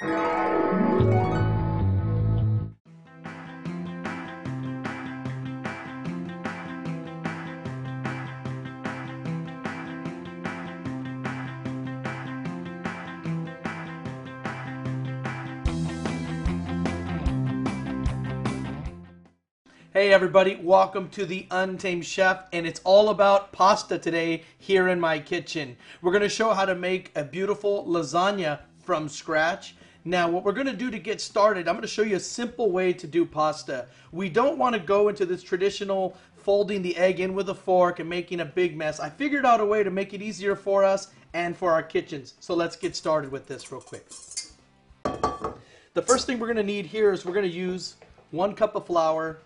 Hey everybody, welcome to the Untamed Chef, and it's all about pasta today here in my kitchen. We're going to show how to make a beautiful lasagna from scratch. Now, what we're going to do to get started, I'm going to show you a simple way to do pasta. We don't want to go into this traditional folding the egg in with a fork and making a big mess. I figured out a way to make it easier for us and for our kitchens. So let's get started with this real quick. The first thing we're going to need here is we're going to use one cup of flour,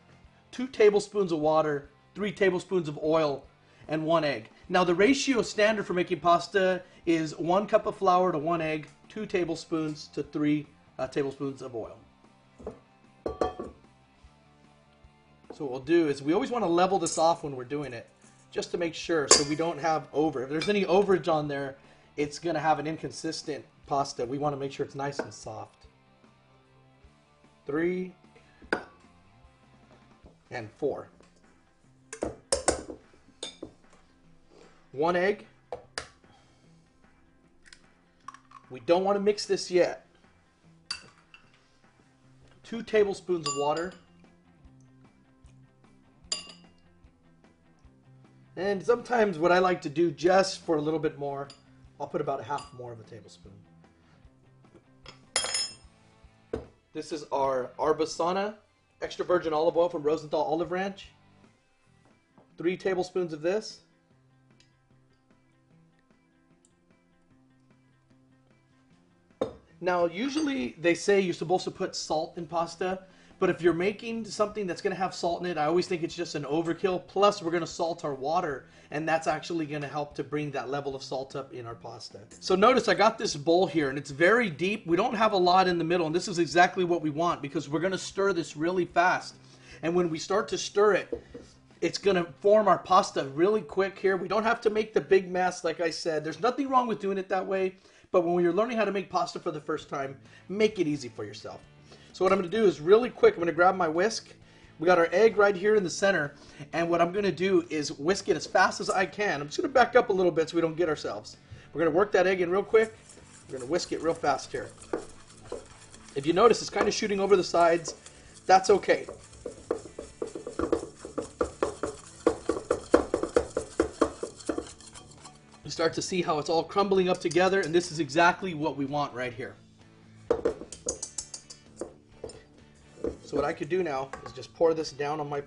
two tablespoons of water, three tablespoons of oil, and one egg. Now the ratio standard for making pasta is one cup of flour to one egg, two tablespoons to three uh, tablespoons of oil. So what we'll do is we always want to level this off when we're doing it, just to make sure so we don't have over. If there's any overage on there, it's going to have an inconsistent pasta. We want to make sure it's nice and soft. Three, and four. One egg. We don't want to mix this yet. Two tablespoons of water. And sometimes what I like to do just for a little bit more, I'll put about half more of a tablespoon. This is our Arbosana extra virgin olive oil from Rosenthal Olive Ranch. Three tablespoons of this. Now, usually they say you're supposed to put salt in pasta, but if you're making something that's going to have salt in it, I always think it's just an overkill. Plus, we're going to salt our water, and that's actually going to help to bring that level of salt up in our pasta. So notice I got this bowl here, and it's very deep. We don't have a lot in the middle, and this is exactly what we want because we're going to stir this really fast. And when we start to stir it, it's going to form our pasta really quick here. We don't have to make the big mess, like I said. There's nothing wrong with doing it that way, but when you're learning how to make pasta for the first time, make it easy for yourself. So what I'm going to do is really quick, I'm going to grab my whisk. We got our egg right here in the center. And what I'm going to do is whisk it as fast as I can. I'm just going to back up a little bit so we don't get ourselves. We're going to work that egg in real quick. We're going to whisk it real fast here. If you notice, it's kind of shooting over the sides. That's okay. Start to see how it's all crumbling up together, and this is exactly what we want right here. So what I could do now is just pour this down on my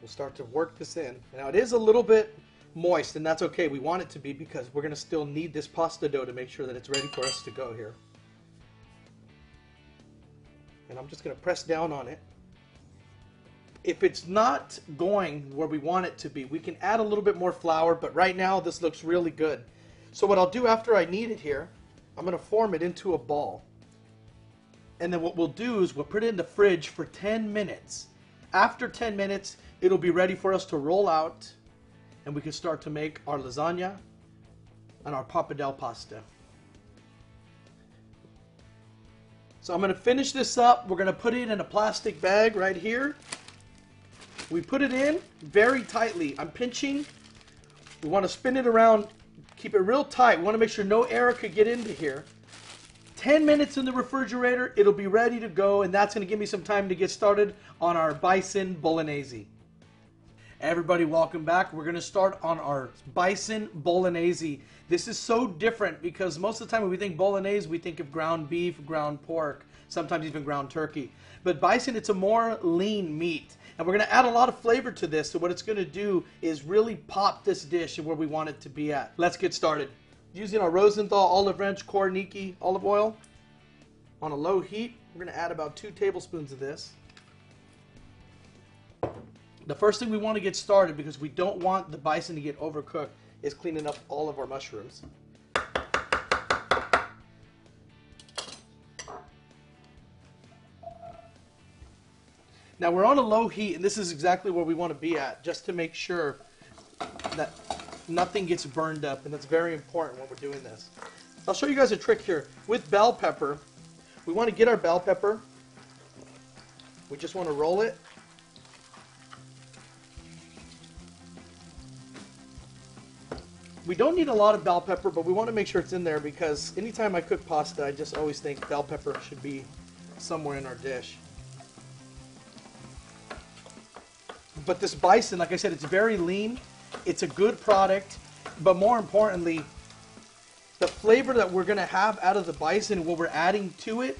We'll start to work this in. Now it is a little bit moist and that's okay. We want it to be because we're going to still need this pasta dough to make sure that it's ready for us to go here. And I'm just going to press down on it if it's not going where we want it to be, we can add a little bit more flour, but right now this looks really good. So what I'll do after I knead it here, I'm going to form it into a ball. And then what we'll do is we'll put it in the fridge for 10 minutes. After 10 minutes, it'll be ready for us to roll out and we can start to make our lasagna and our pappardelle pasta. So I'm going to finish this up. We're going to put it in a plastic bag right here. We put it in very tightly. I'm pinching. We want to spin it around, keep it real tight. We want to make sure no air could get into here. 10 minutes in the refrigerator, it'll be ready to go, and that's going to give me some time to get started on our bison bolognese. Everybody, welcome back. We're going to start on our bison bolognese. This is so different because most of the time when we think bolognese, we think of ground beef, ground pork, sometimes even ground turkey. But bison, it's a more lean meat. And we're going to add a lot of flavor to this. So what it's going to do is really pop this dish where we want it to be at. Let's get started. Using our Rosenthal Olive Ranch Koroneiki olive oil on a low heat, we're going to add about two tablespoons of this. The first thing we want to get started because we don't want the bison to get overcooked is cleaning up all of our mushrooms. Now we're on a low heat and this is exactly where we want to be at just to make sure that nothing gets burned up, and that's very important when we're doing this. I'll show you guys a trick here. With bell pepper, we want to get our bell pepper. We just want to roll it. We don't need a lot of bell pepper, but we want to make sure it's in there because anytime I cook pasta, I just always think bell pepper should be somewhere in our dish. But this bison, like I said, it's very lean. It's a good product, but more importantly, the flavor that we're gonna have out of the bison, what we're adding to it,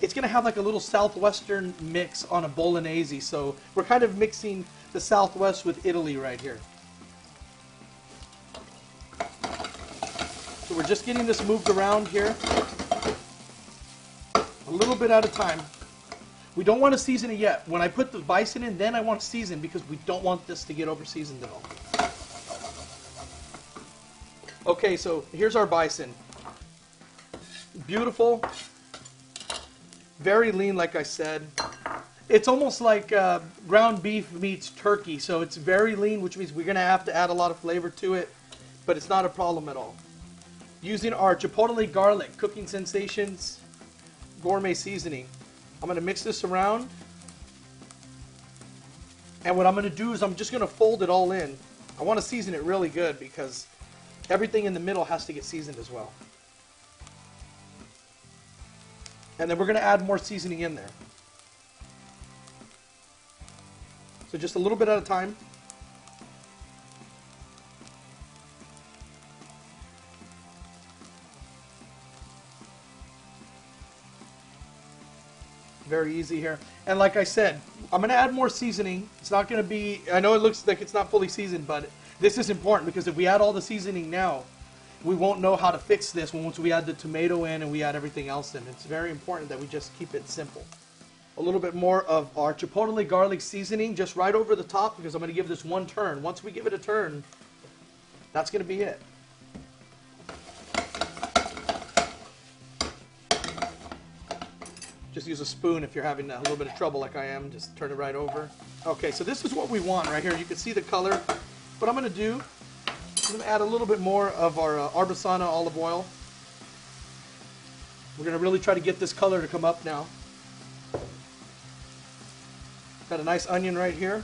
it's gonna have like a little southwestern mix on a bolognese. So we're kind of mixing the southwest with Italy right here. We're just getting this moved around here, a little bit at a time. We don't want to season it yet. When I put the bison in, then I want to season because we don't want this to get over seasoned at all. Okay, so here's our bison. Beautiful, very lean, like I said. It's almost like uh, ground beef meets turkey, so it's very lean, which means we're going to have to add a lot of flavor to it, but it's not a problem at all. Using our Chipotle garlic cooking sensations gourmet seasoning. I'm going to mix this around. And what I'm going to do is I'm just going to fold it all in. I want to season it really good because everything in the middle has to get seasoned as well. And then we're going to add more seasoning in there. So just a little bit at a time. Very easy here. And like I said, I'm going to add more seasoning. It's not going to be, I know it looks like it's not fully seasoned, but this is important because if we add all the seasoning now, we won't know how to fix this once we add the tomato in and we add everything else in. It's very important that we just keep it simple. A little bit more of our chipotle garlic seasoning just right over the top because I'm going to give this one turn. Once we give it a turn, that's going to be it. Just use a spoon if you're having a little bit of trouble like I am. Just turn it right over. Okay, so this is what we want right here. You can see the color. What I'm going to do, I'm going to add a little bit more of our uh, olive oil. We're going to really try to get this color to come up now. Got a nice onion right here.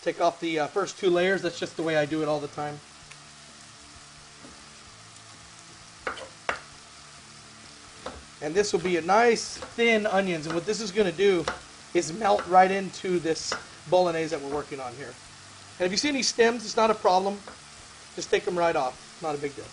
Take off the uh, first two layers. That's just the way I do it all the time. And this will be a nice thin onions. And what this is going to do is melt right into this bolognese that we're working on here. And if you see any stems, it's not a problem. Just take them right off. Not a big deal.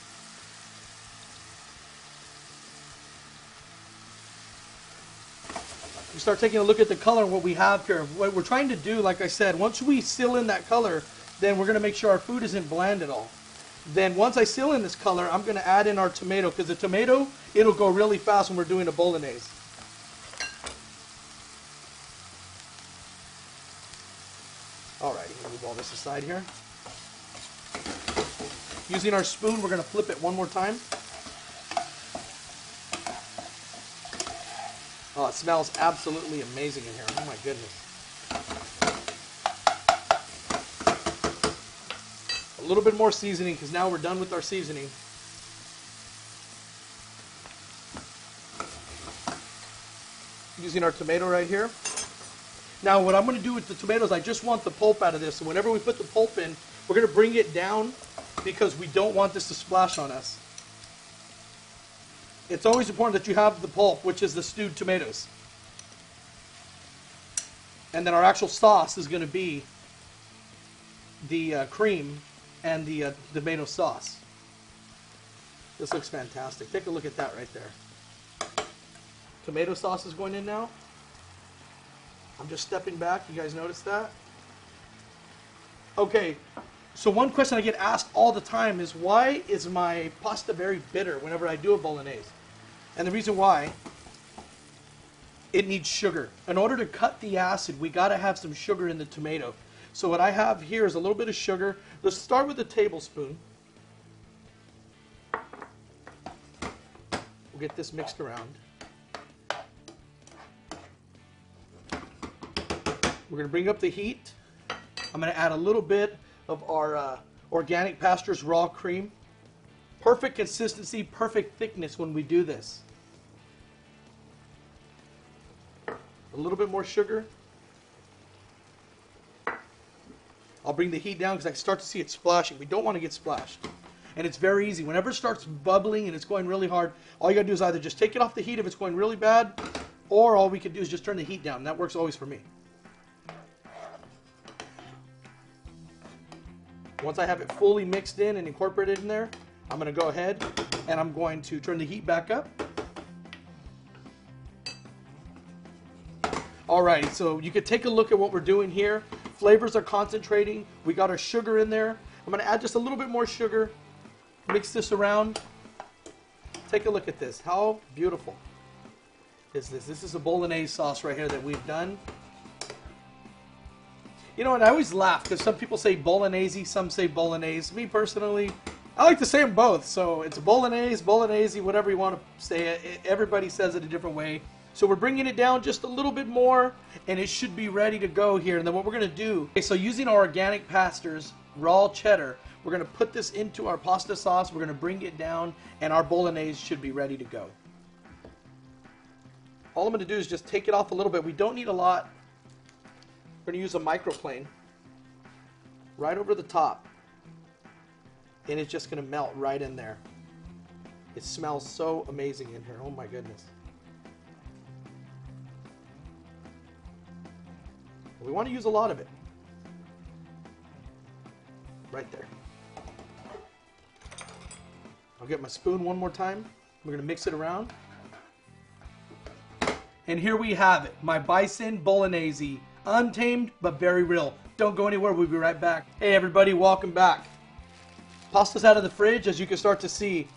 You start taking a look at the color what we have here. What we're trying to do, like I said, once we seal in that color, then we're going to make sure our food isn't bland at all. Then once I seal in this color, I'm going to add in our tomato because the tomato, it'll go really fast when we're doing a bolognese. Alright, move all this aside here. Using our spoon, we're going to flip it one more time. Oh, it smells absolutely amazing in here. Oh my goodness. A little bit more seasoning because now we're done with our seasoning. Using our tomato right here. Now what I'm going to do with the tomatoes, I just want the pulp out of this. So whenever we put the pulp in, we're going to bring it down because we don't want this to splash on us. It's always important that you have the pulp, which is the stewed tomatoes. And then our actual sauce is going to be the uh, cream and the uh, tomato sauce. This looks fantastic. Take a look at that right there. Tomato sauce is going in now. I'm just stepping back. You guys notice that? Okay, so one question I get asked all the time is why is my pasta very bitter whenever I do a bolognese? And the reason why, it needs sugar. In order to cut the acid, we got to have some sugar in the tomato. So what I have here is a little bit of sugar. Let's start with a tablespoon. We'll get this mixed around. We're going to bring up the heat. I'm going to add a little bit of our uh, organic pastures raw cream. Perfect consistency, perfect thickness when we do this. A little bit more sugar. I'll bring the heat down because I start to see it splashing. We don't want to get splashed. And it's very easy. Whenever it starts bubbling and it's going really hard, all you got to do is either just take it off the heat if it's going really bad, or all we can do is just turn the heat down. That works always for me. Once I have it fully mixed in and incorporated in there, I'm to go ahead and I'm going to turn the heat back up. Alright, so you could take a look at what we're doing here. Flavors are concentrating. We got our sugar in there. I'm going to add just a little bit more sugar. Mix this around. Take a look at this. How beautiful is this? This is a bolognese sauce right here that we've done. You know, and I always laugh because some people say bolognese, some say bolognese. Me personally, I like to say them both. So it's bolognese, bolognese, whatever you want to say it. Everybody says it a different way. So we're bringing it down just a little bit more and it should be ready to go here. And then what we're to do, okay, so using our organic pastures, raw cheddar, we're to put this into our pasta sauce. We're to bring it down and our bolognese should be ready to go. All I'm to do is just take it off a little bit. We don't need a lot. We're to use a microplane right over the top. And it's just to melt right in there. It smells so amazing in here. Oh my goodness. We want to use a lot of it. Right there. I'll get my spoon one more time. We're going to mix it around. And here we have it, my bison bolognese. Untamed, but very real. Don't go anywhere, we'll be right back. Hey everybody, welcome back. Pasta's out of the fridge, as you can start to see.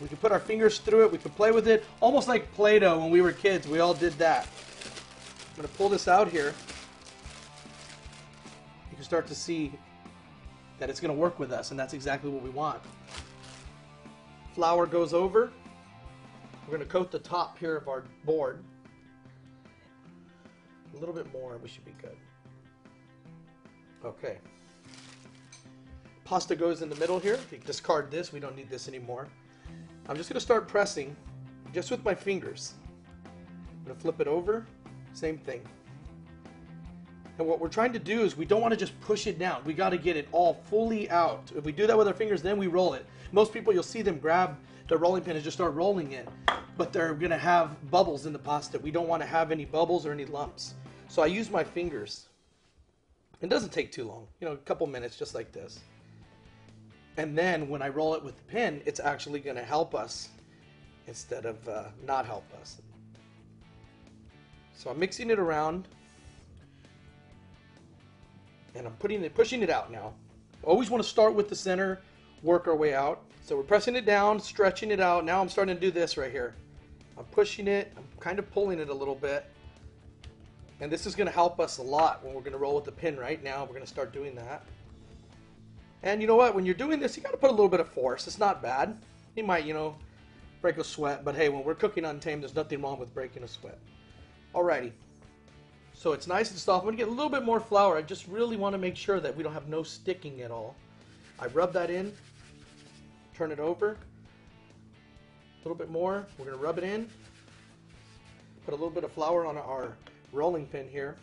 We can put our fingers through it, we can play with it, almost like Play-Doh when we were kids. We all did that. I'm going to pull this out here. You can start to see that it's going to work with us, and that's exactly what we want. Flour goes over. We're going to coat the top here of our board. A little bit more, we should be good. Okay. Pasta goes in the middle here. Discard this, we don't need this anymore. I'm just going to start pressing just with my fingers. I'm going to flip it over, same thing. And what we're trying to do is we don't want to just push it down. We got to get it all fully out. If we do that with our fingers, then we roll it. Most people, you'll see them grab the rolling pin and just start rolling it. But they're going to have bubbles in the pasta. We don't want to have any bubbles or any lumps. So I use my fingers. It doesn't take too long. You know, a couple minutes just like this. And then when I roll it with the pin, it's actually going to help us instead of uh, not help us. So I'm mixing it around and I'm putting it, pushing it out now. Always want to start with the center, work our way out. So we're pressing it down, stretching it out. Now I'm starting to do this right here. I'm pushing it, I'm kind of pulling it a little bit. And this is going to help us a lot when we're going to roll with the pin right now. We're going to start doing that. And you know what? When you're doing this, you got to put a little bit of force. It's not bad. You might, you know, break a sweat. But hey, when we're cooking untamed, there's nothing wrong with breaking a sweat. Alrighty. So it's nice and soft. I'm going to get a little bit more flour. I just really want to make sure that we don't have no sticking at all. I rub that in. Turn it over. A little bit more. We're going to rub it in. Put a little bit of flour on our rolling pin here.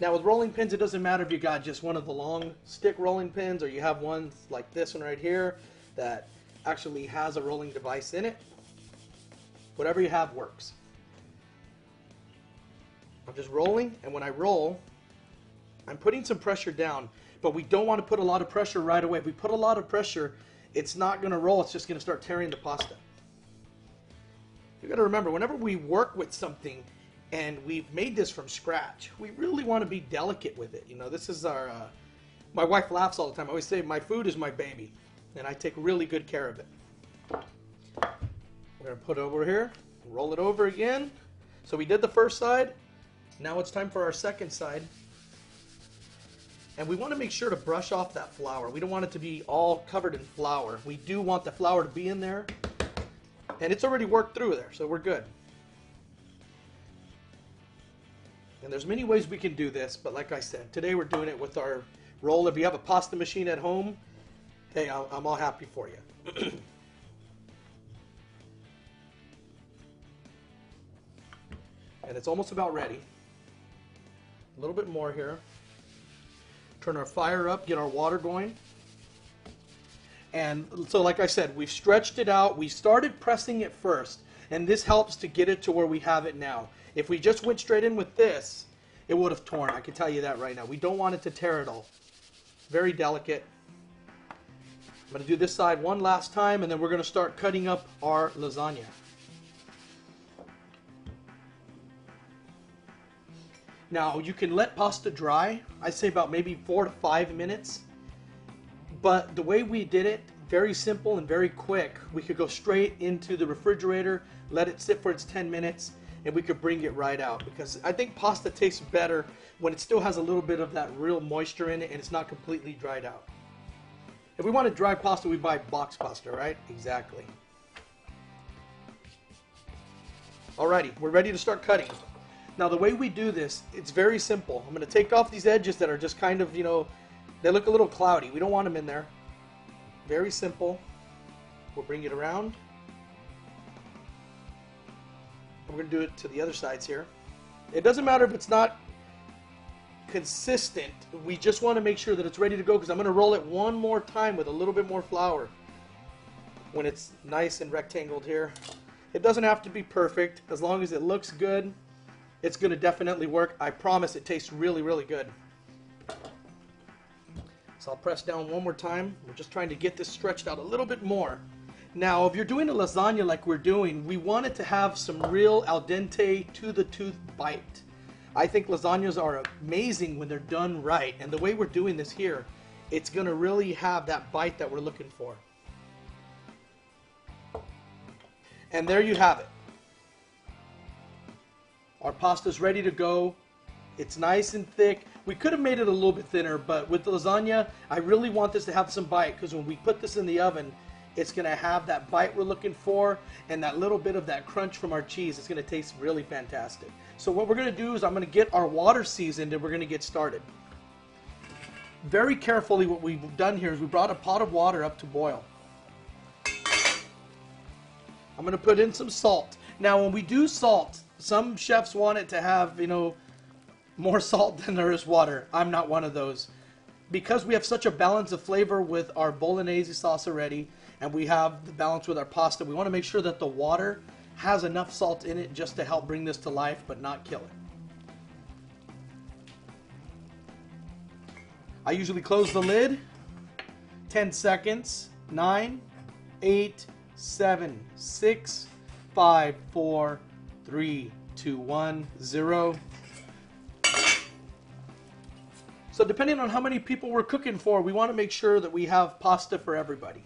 Now with rolling pins, it doesn't matter if you got just one of the long stick rolling pins or you have one like this one right here that actually has a rolling device in it. Whatever you have works. I'm just rolling, and when I roll, I'm putting some pressure down, but we don't want to put a lot of pressure right away. If we put a lot of pressure, it's not going to roll. It's just going to start tearing the pasta. You got to remember, whenever we work with something and we've made this from scratch, we really want to be delicate with it. You know, this is our. Uh, my wife laughs all the time. I always say, "My food is my baby," and I take really good care of it. We're gonna put it over here, roll it over again. So we did the first side. Now it's time for our second side. And we want to make sure to brush off that flour. We don't want it to be all covered in flour. We do want the flour to be in there and it's already worked through there, so we're good. And there's many ways we can do this, but like I said, today we're doing it with our roll. If you have a pasta machine at home, hey, I'm all happy for you. and it's almost about ready. A little bit more here. Turn our fire up, get our water going. And so, like I said, we've stretched it out. We started pressing it first, and this helps to get it to where we have it now. If we just went straight in with this, it would have torn. I can tell you that right now. We don't want it to tear at all. Very delicate. I'm going to do this side one last time, and then we're going to start cutting up our lasagna. Now, you can let pasta dry. I say about maybe four to five minutes. But the way we did it, very simple and very quick. We could go straight into the refrigerator, let it sit for its 10 minutes, and we could bring it right out. Because I think pasta tastes better when it still has a little bit of that real moisture in it and it's not completely dried out. If we want to dry pasta, we buy box pasta, right? Exactly. Alrighty, we're ready to start cutting. Now the way we do this, it's very simple. I'm going to take off these edges that are just kind of, you know, they look a little cloudy. We don't want them in there. Very simple. We'll bring it around. We're going to do it to the other sides here. It doesn't matter if it's not consistent. We just want to make sure that it's ready to go because I'm going to roll it one more time with a little bit more flour when it's nice and rectangled here. It doesn't have to be perfect. As long as it looks good, it's going to definitely work. I promise it tastes really, really good. So I'll press down one more time. We're just trying to get this stretched out a little bit more. Now, if you're doing a lasagna like we're doing, we want it to have some real al dente, to the tooth bite. I think lasagnas are amazing when they're done right. And the way we're doing this here, it's going to really have that bite that we're looking for. And there you have it. Our pasta's ready to go. It's nice and thick. We could have made it a little bit thinner, but with the lasagna, I really want this to have some bite because when we put this in the oven, it's going to have that bite we're looking for and that little bit of that crunch from our cheese. It's going to taste really fantastic. So what we're going to do is I'm going to get our water seasoned and we're going to get started. Very carefully, what we've done here is we brought a pot of water up to boil. I'm going to put in some salt. Now, when we do salt, some chefs want it to have, you know, more salt than there is water. I'm not one of those. Because we have such a balance of flavor with our bolognese sauce already, and we have the balance with our pasta, we want to make sure that the water has enough salt in it just to help bring this to life, but not kill it. I usually close the lid. 10 seconds. 9, 8, 7, 6, 5, 4, three, two, one, zero. So depending on how many people we're cooking for, we want to make sure that we have pasta for everybody.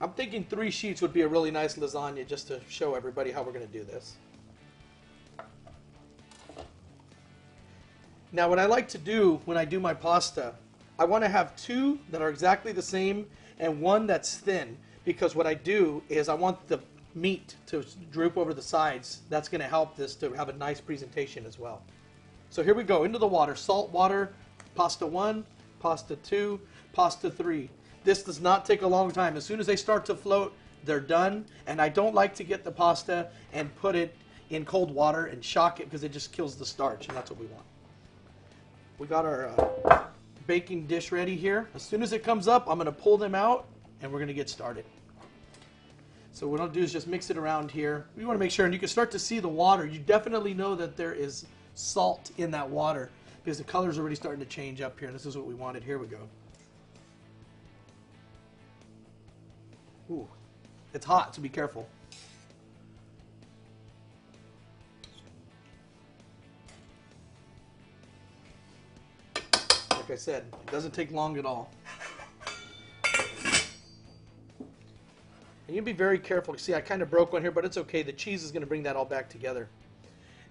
I'm thinking three sheets would be a really nice lasagna just to show everybody how we're going to do this. Now what I like to do when I do my pasta, I want to have two that are exactly the same and one that's thin because what I do is I want the meat to droop over the sides. That's going to help this to have a nice presentation as well. So here we go into the water. Salt water, pasta one, pasta two, pasta three. This does not take a long time. As soon as they start to float, they're done. And I don't like to get the pasta and put it in cold water and shock it because it just kills the starch, and that's what we want. We got our uh, baking dish ready here. As soon as it comes up, I'm going to pull them out and we're going to get started. So what I'll do is just mix it around here. We want to make sure, and you can start to see the water. You definitely know that there is salt in that water because the color's already starting to change up here. This is what we wanted. Here we go. Ooh, it's hot, so be careful. Like I said, it doesn't take long at all. And you be very careful. See, I kind of broke one here, but it's okay. The cheese is going to bring that all back together.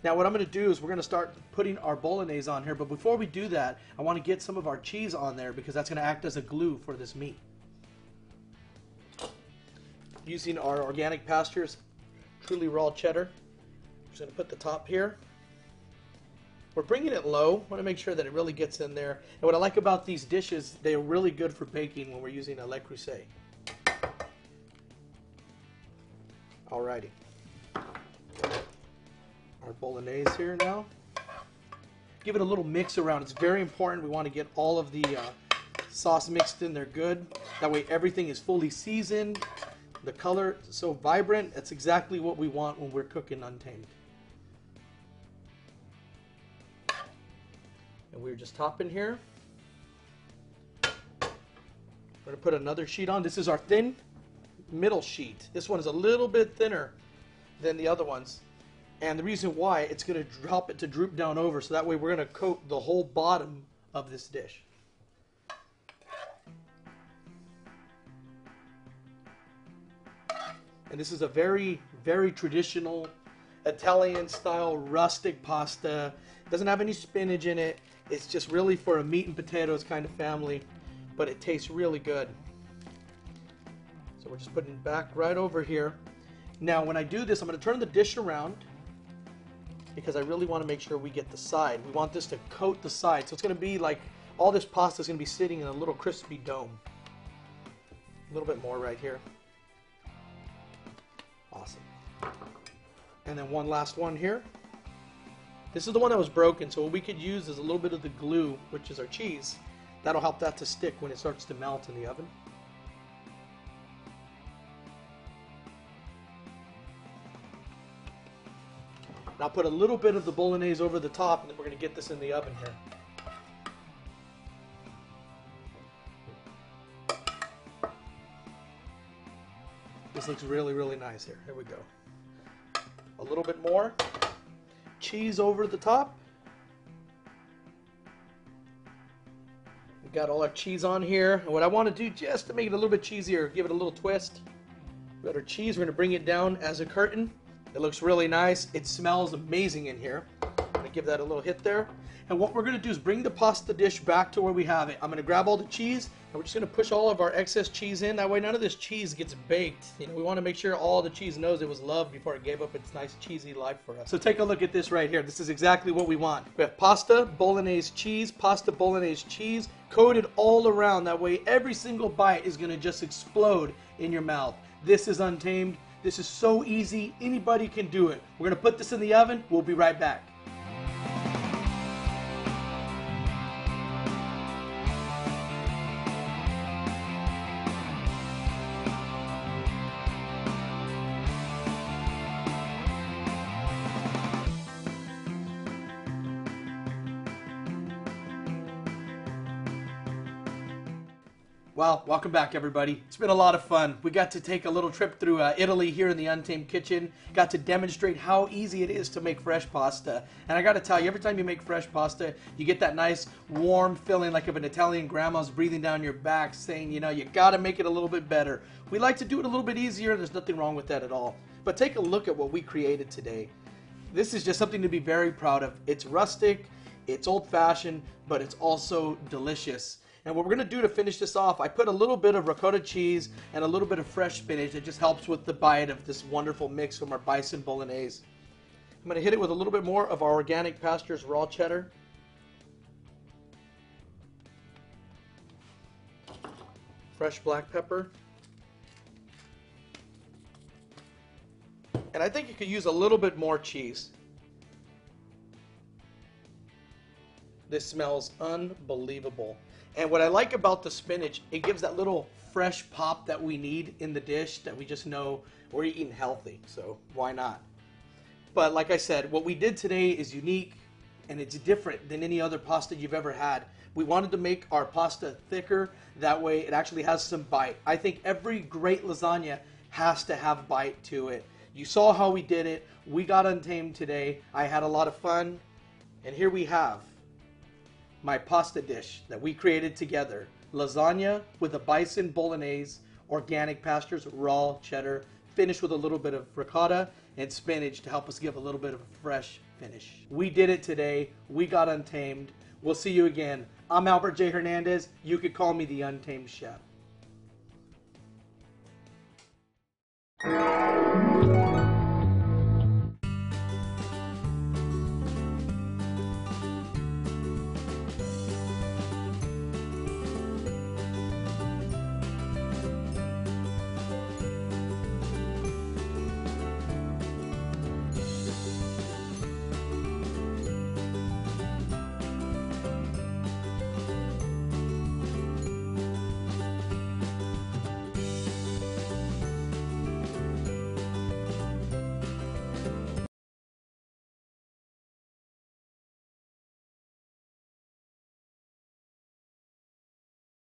Now what I'm going to do is we're going to start putting our bolognese on here, but before we do that, I want to get some of our cheese on there because that's going to act as a glue for this meat. Using our organic pastures, truly raw cheddar. Just going to put the top here. We're bringing it low. want to make sure that it really gets in there. And what I like about these dishes, they're really good for baking when we're using a Le Creuset. Alrighty. Our bolognese here now. Give it a little mix around. It's very important. We want to get all of the uh, sauce mixed in there good. That way everything is fully seasoned. The color so vibrant. That's exactly what we want when we're cooking Untamed. And we're just topping here. We're to put another sheet on. This is our thin middle sheet. This one is a little bit thinner than the other ones. And the reason why, it's going to help it to droop down over. So that way we're going to coat the whole bottom of this dish. And this is a very, very traditional Italian style rustic pasta. It doesn't have any spinach in it. It's just really for a meat and potatoes kind of family, but it tastes really good. We're just putting it back right over here. Now when I do this, I'm going to turn the dish around because I really want to make sure we get the side. We want this to coat the side. So it's going to be like all this pasta is going to be sitting in a little crispy dome. A little bit more right here. Awesome. And then one last one here. This is the one that was broken, so what we could use is a little bit of the glue, which is our cheese. That'll help that to stick when it starts to melt in the oven. And I'll put a little bit of the bolognese over the top, and then we're going to get this in the oven here. This looks really, really nice here. Here we go. A little bit more. Cheese over the top. We've got all our cheese on here. And what I want to do just to make it a little bit cheesier, give it a little twist. We've got our cheese. We're going to bring it down as a curtain. It looks really nice. It smells amazing in here. I'm to give that a little hit there. And what we're to do is bring the pasta dish back to where we have it. I'm to grab all the cheese and we're just to push all of our excess cheese in. That way none of this cheese gets baked. You know, we want to make sure all the cheese knows it was loved before it gave up its nice cheesy life for us. So take a look at this right here. This is exactly what we want. We have pasta, bolognese cheese, pasta bolognese cheese, coated all around. That way every single bite is to just explode in your mouth. This is Untamed. This is so easy. Anybody can do it. We're going to put this in the oven. We'll be right back. Well, welcome back, everybody. It's been a lot of fun. We got to take a little trip through uh, Italy here in the Untamed Kitchen. Got to demonstrate how easy it is to make fresh pasta. And I got to tell you, every time you make fresh pasta, you get that nice warm feeling like if an Italian grandma's breathing down your back saying, you know, you got to make it a little bit better. We like to do it a little bit easier. and There's nothing wrong with that at all. But take a look at what we created today. This is just something to be very proud of. It's rustic, it's old fashioned, but it's also delicious. And what we're going to do to finish this off, I put a little bit of ricotta cheese and a little bit of fresh spinach. It just helps with the bite of this wonderful mix from our bison bolognese. I'm going to hit it with a little bit more of our organic pastures raw cheddar. Fresh black pepper. And I think you could use a little bit more cheese. This smells unbelievable. And what I like about the spinach, it gives that little fresh pop that we need in the dish that we just know we're eating healthy. So why not? But like I said, what we did today is unique and it's different than any other pasta you've ever had. We wanted to make our pasta thicker. That way it actually has some bite. I think every great lasagna has to have bite to it. You saw how we did it. We got untamed today. I had a lot of fun. And here we have my pasta dish that we created together. Lasagna with a bison bolognese, organic pastures, raw cheddar, finished with a little bit of ricotta and spinach to help us give a little bit of a fresh finish. We did it today. We got untamed. We'll see you again. I'm Albert J. Hernandez. You could call me the Untamed Chef.